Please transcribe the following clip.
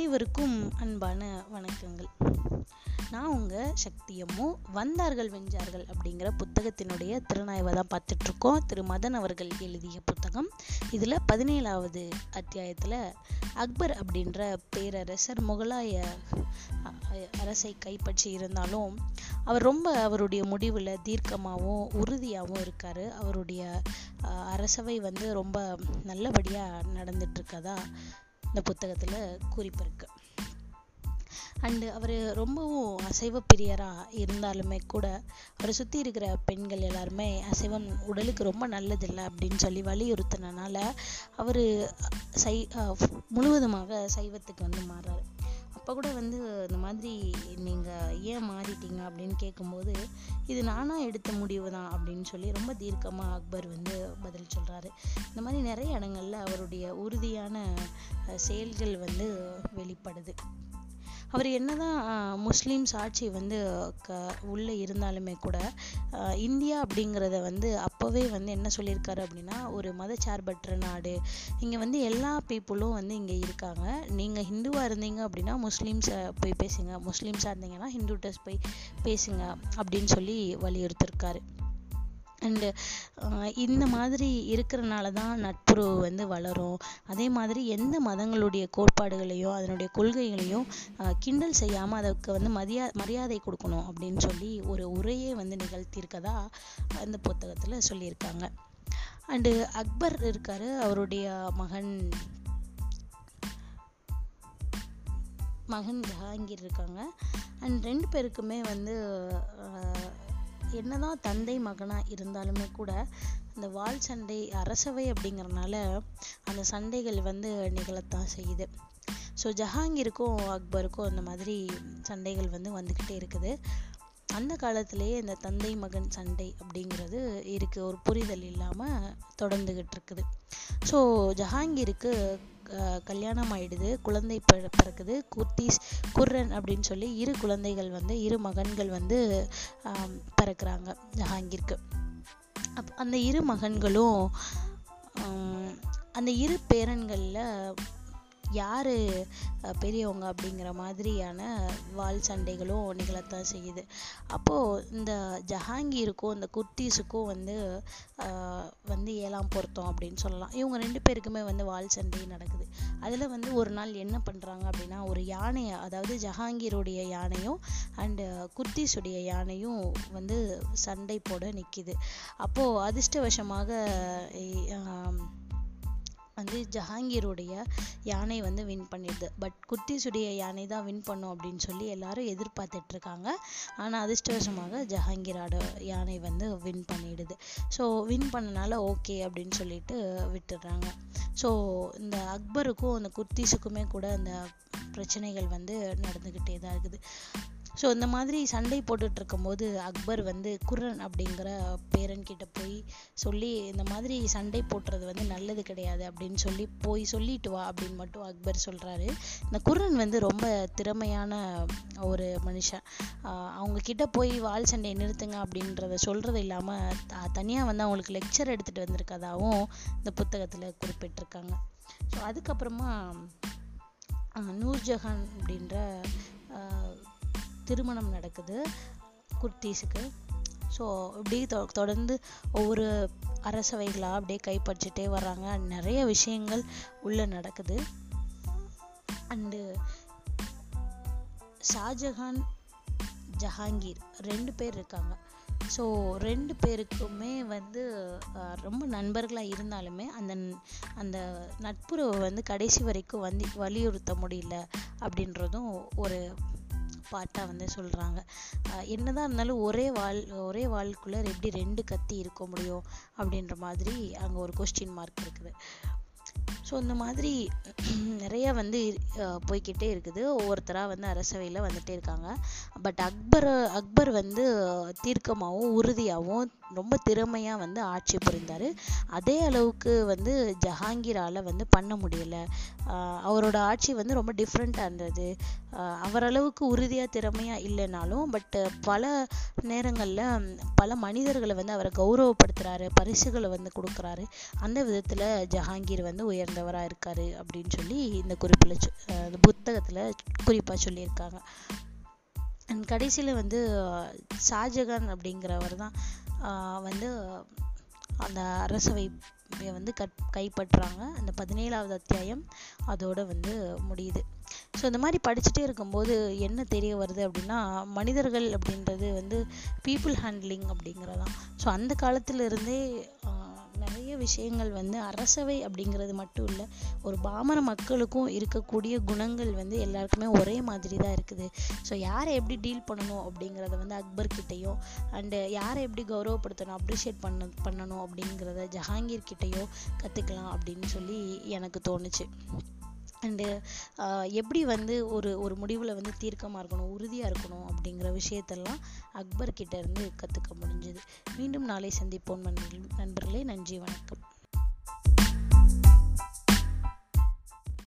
அனைவருக்கும் அன்பான வணக்கங்கள். நான் உங்கள் சக்தியம்மோ வந்தார்கள் வெஞ்சார்கள் அப்படிங்கிற புத்தகத்தினுடைய திறனாய்வை தான் பார்த்துட்ருக்கோம். திரு மதன் அவர்கள் எழுதிய புத்தகம். இதில் பதினேழாவது அத்தியாயத்தில் அக்பர் அப்படின்ற பேரரசர் முகலாய அரசை கைப்பற்றி இருந்தாலும் அவர் ரொம்ப அவருடைய முடிவில் தீர்க்கமாகவும் உறுதியாகவும் இருக்கார். அவருடைய அரசவை வந்து ரொம்ப நல்லபடியாக நடந்துட்டுருக்கதா இந்த புத்தகத்தில் குறிப்பிருக்கு. அண்டு அவர் ரொம்பவும் அசைவ பிரியராக இருந்தாலுமே கூட அவரை சுற்றி இருக்கிற பெண்கள் எல்லாருமே அசைவம் உடலுக்கு ரொம்ப நல்லதில்லை அப்படின்னு சொல்லி வலியுறுத்தினால அவர் சை முழுவதுமாக சைவத்துக்கு வந்து மாறுறாரு அப்போ கூட வந்து இந்த மாதிரி நீங்கள் ஏன் மாறிட்டீங்க அப்படின்னு கேட்கும்போது இது நானாக எடுத்த முடிவு தான் அப்படின்னு சொல்லி ரொம்ப தீர்க்கமாக அக்பர் வந்து பதில் சொல்கிறாரு இந்த மாதிரி நிறைய இடங்களில் அவருடைய உறுதியான செயல்கள் வந்து வெளிப்படுது. அவர் என்னதான் முஸ்லீம்ஸ் ஆட்சி வந்து க உள்ளே இருந்தாலுமே கூட இந்தியா அப்படிங்கிறத வந்து அப்போவே வந்து என்ன சொல்லியிருக்காரு அப்படின்னா ஒரு மதச்சார்பற்ற நாடு. இங்கே வந்து எல்லா பீப்புளும் வந்து இங்கே இருக்காங்க. நீங்கள் ஹிந்துவாக இருந்தீங்க அப்படின்னா முஸ்லீம்ஸை போய் பேசுங்க. முஸ்லீம்ஸாக இருந்தீங்கன்னா ஹிந்துட்டஸ் போய் பேசுங்க அப்படின்னு சொல்லி வலியுறுத்திருக்காரு. அண்டு uh, இந்த மாதிரி இருக்கிறனால தான் நட்புறவு வந்து வளரும். அதே மாதிரி எந்த மதங்களுடைய கோட்பாடுகளையும் அதனுடைய கொள்கைகளையும் கிண்டல் செய்யாமல் அதுக்கு வந்து மரியா மரியாதை கொடுக்கணும் அப்படின்னு சொல்லி ஒரு உரையே வந்து நிகழ்த்தியிருக்கதா அந்த புத்தகத்தில் சொல்லியிருக்காங்க. அண்டு அக்பர் இருக்காரு அவருடைய மகன் மகன் ஜஹாங்கீர் இருக்காங்க. அண்ட் ரெண்டு பேருக்குமே வந்து என்னதான் தந்தை மகனாக இருந்தாலுமே கூட இந்த வால் சண்டை அரசவை அப்படிங்கிறனால அந்த சண்டைகள் வந்து நிகழத்தான் செய்யுது. ஸோ ஜஹாங்கீருக்கும் அக்பருக்கும் அந்த மாதிரி சண்டைகள் வந்து வந்துக்கிட்டே இருக்குது. அந்த காலத்திலேயே இந்த தந்தை மகன் சண்டை அப்படிங்கிறது இருக்குது ஒரு புரிதல் இல்லாமல் தொடர்ந்துக்கிட்டு இருக்குது. ஸோ ஜஹாங்கீருக்கு கல்யாணம் ஆயிடுது குழந்தை பிறக்குது குர்தீஸ் குர்ரன் அப்படின்னு சொல்லி இரு குழந்தைகள் வந்து இரு மகன்கள் வந்து பிறக்கிறாங்க ஜஹாங்கிற்கு. அப் அந்த இரு மகன்களும் அந்த இரு பேரன்களில் யார் பெரியவங்க அப்படிங்கிற மாதிரியான வால் சண்டைகளும் நிகழத்தான் செய்யுது. அப்போது இந்த ஜஹாங்கீருக்கும் இந்த குர்தீஸுக்கும் வந்து வந்து ஏழாம் பொருத்தம் அப்படின்னு சொல்லலாம். இவங்க ரெண்டு பேருக்குமே வந்து வால் சண்டை நடக்குது. அதில் வந்து ஒரு நாள் என்ன பண்ணுறாங்க அப்படின்னா ஒரு யானையை அதாவது ஜஹாங்கீருடைய யானையும் அண்டு குர்தீஸுடைய யானையும் வந்து சண்டை போட நிற்கிது அப்போது அதிர்ஷ்டவசமாக வந்து ஜஹாங்கீருடைய யானை வந்து வின் பண்ணிடுது. பட் குர்தீஸுடைய யானை தான் வின் பண்ணும் அப்படின்னு சொல்லி எல்லாரும் எதிர்பார்த்துட்டு இருக்காங்க. ஆனால் அதிர்ஷ்டவசமாக ஜஹாங்கீரோட யானை வந்து வின் பண்ணிடுது. ஸோ வின் பண்ணனால ஓகே அப்படின்னு சொல்லிட்டு விட்டுடுறாங்க. ஸோ இந்த அக்பருக்கும் அந்த குர்தீஸுக்குமே கூட அந்த பிரச்சனைகள் வந்து நடந்துக்கிட்டே தான் இருக்குது. ஸோ இந்த மாதிரி சண்டை போட்டுட்டு இருக்கும்போது அக்பர் வந்து குர்ரன் அப்படிங்கிற பேரன் கிட்ட போய் சொல்லி இந்த மாதிரி சண்டை போட்டுறது வந்து நல்லது கிடையாது அப்படின்னு சொல்லி போய் சொல்லிட்டு வா அப்படின்னு மட்டும் அக்பர் சொல்கிறாரு இந்த குர்ரன் வந்து ரொம்ப திறமையான ஒரு மனுஷன். அவங்க கிட்ட போய் வால் சண்டையை நிறுத்துங்க அப்படின்றத சொல்கிறது இல்லாமல் தனியாக வந்து அவங்களுக்கு லெக்சர் எடுத்துகிட்டு வந்திருக்கதாகவும் இந்த புத்தகத்தில் குறிப்பிட்டிருக்காங்க. ஸோ அதுக்கப்புறமா நூர்ஜஹான் அப்படின்ற திருமணம் நடக்குது குர்தீஸுக்கு. ஸோ இப்படி தொ தொடர்ந்து ஒவ்வொரு அரசவைகளாக அப்படியே கைப்பற்றிட்டே வர்றாங்க. நிறைய விஷயங்கள் உள்ளே நடக்குது. அண்டு ஷாஜஹான் ஜஹாங்கீர் ரெண்டு பேர் இருக்காங்க. ஸோ ரெண்டு பேருக்குமே வந்து ரொம்ப நண்பர்களாக இருந்தாலுமே அந்த அந்த நட்புறவை வந்து கடைசி வரைக்கும் வந்து வலியுறுத்த முடியல அப்படின்றதும் ஒரு பாட்டாக வந்து சொல்கிறாங்க என்னதான் இருந்தாலும் ஒரே வால் ஒரே வால்குள்ளே எப்படி ரெண்டு கத்தி இருக்க முடியும் அப்படின்ற மாதிரி அங்கே ஒரு கொஸ்டின் மார்க் இருக்குது. ஸோ இந்த மாதிரி நிறைய வந்து போய்கிட்டே இருக்குது. ஒவ்வொருத்தராக வந்து அரசவையில் வந்துட்டே இருக்காங்க. பட் அக்பர் அக்பர் வந்து தீர்க்கமாகவும் உறுதியாகவும் ரொம்ப திறமையாக வந்து ஆட்சி புரிந்தார். அதே அளவுக்கு வந்து ஜஹாங்கீரால் வந்து பண்ண முடியலை. அவரோட ஆட்சி வந்து ரொம்ப டிஃப்ரெண்ட்டாக இருந்தது. அவரளவுக்கு உறுதியாக திறமையாக இல்லைனாலும் பட் பல நேரங்களில் பல மனிதர்களை வந்து அவரை கௌரவப்படுத்துகிறாரு பரிசுகளை வந்து கொடுக்குறாரு. அந்த விதத்தில் ஜஹாங்கீர் வந்து உயர்ந்தவராக இருக்கார் அப்படின்னு சொல்லி இந்த குறிப்பில் சொ- புத்தகத்தில் இந்த சொல்லியிருக்காங்க. அண்ட் கடைசியில் வந்து ஷாஜகான் அப்படிங்கிறவர் தான் வந்து அந்த அரசவை வந்து கட் கைப்பற்றுறாங்க அந்த பதினேழாவது அத்தியாயம் அதோடு வந்து முடியுது. ஸோ இந்த மாதிரி படிச்சுட்டே இருக்கும்போது என்ன தெரிய வருது அப்படின்னா மனிதர்கள் அப்படின்றது வந்து பீப்புள் ஹேண்ட்லிங் அப்படிங்கிறதான். ஸோ அந்த காலத்திலிருந்தே இருந்தே விஷயங்கள் வந்து அரசவை அப்படிங்கிறது மட்டும் இல்லை ஒரு பாமர மக்களுக்கும் இருக்கக்கூடிய குணங்கள் வந்து எல்லாருக்குமே ஒரே மாதிரி தான் இருக்குது. ஸோ யாரை எப்படி டீல் பண்ணணும் அப்படிங்கிறத வந்து அக்பர் அண்டு யாரை எப்படி கௌரவப்படுத்தணும் அப்ரிஷியேட் பண்ண பண்ணணும் அப்படிங்கிறத ஜஹாங்கீர் கிட்டேயோ கற்றுக்கலாம் அப்படின்னு சொல்லி எனக்கு தோணுச்சு. அண்டு எப்படி வந்து ஒரு ஒரு முடிவில் வந்து தீர்க்கமாக இருக்கணும் உறுதியாக இருக்கணும் அப்படிங்கிற விஷயத்தெல்லாம் அக்பர் கிட்டேருந்து கற்றுக்க முடிஞ்சது. மீண்டும் நாளை சந்திப்போம் நண்பர்களே. நன்றி வணக்கம்.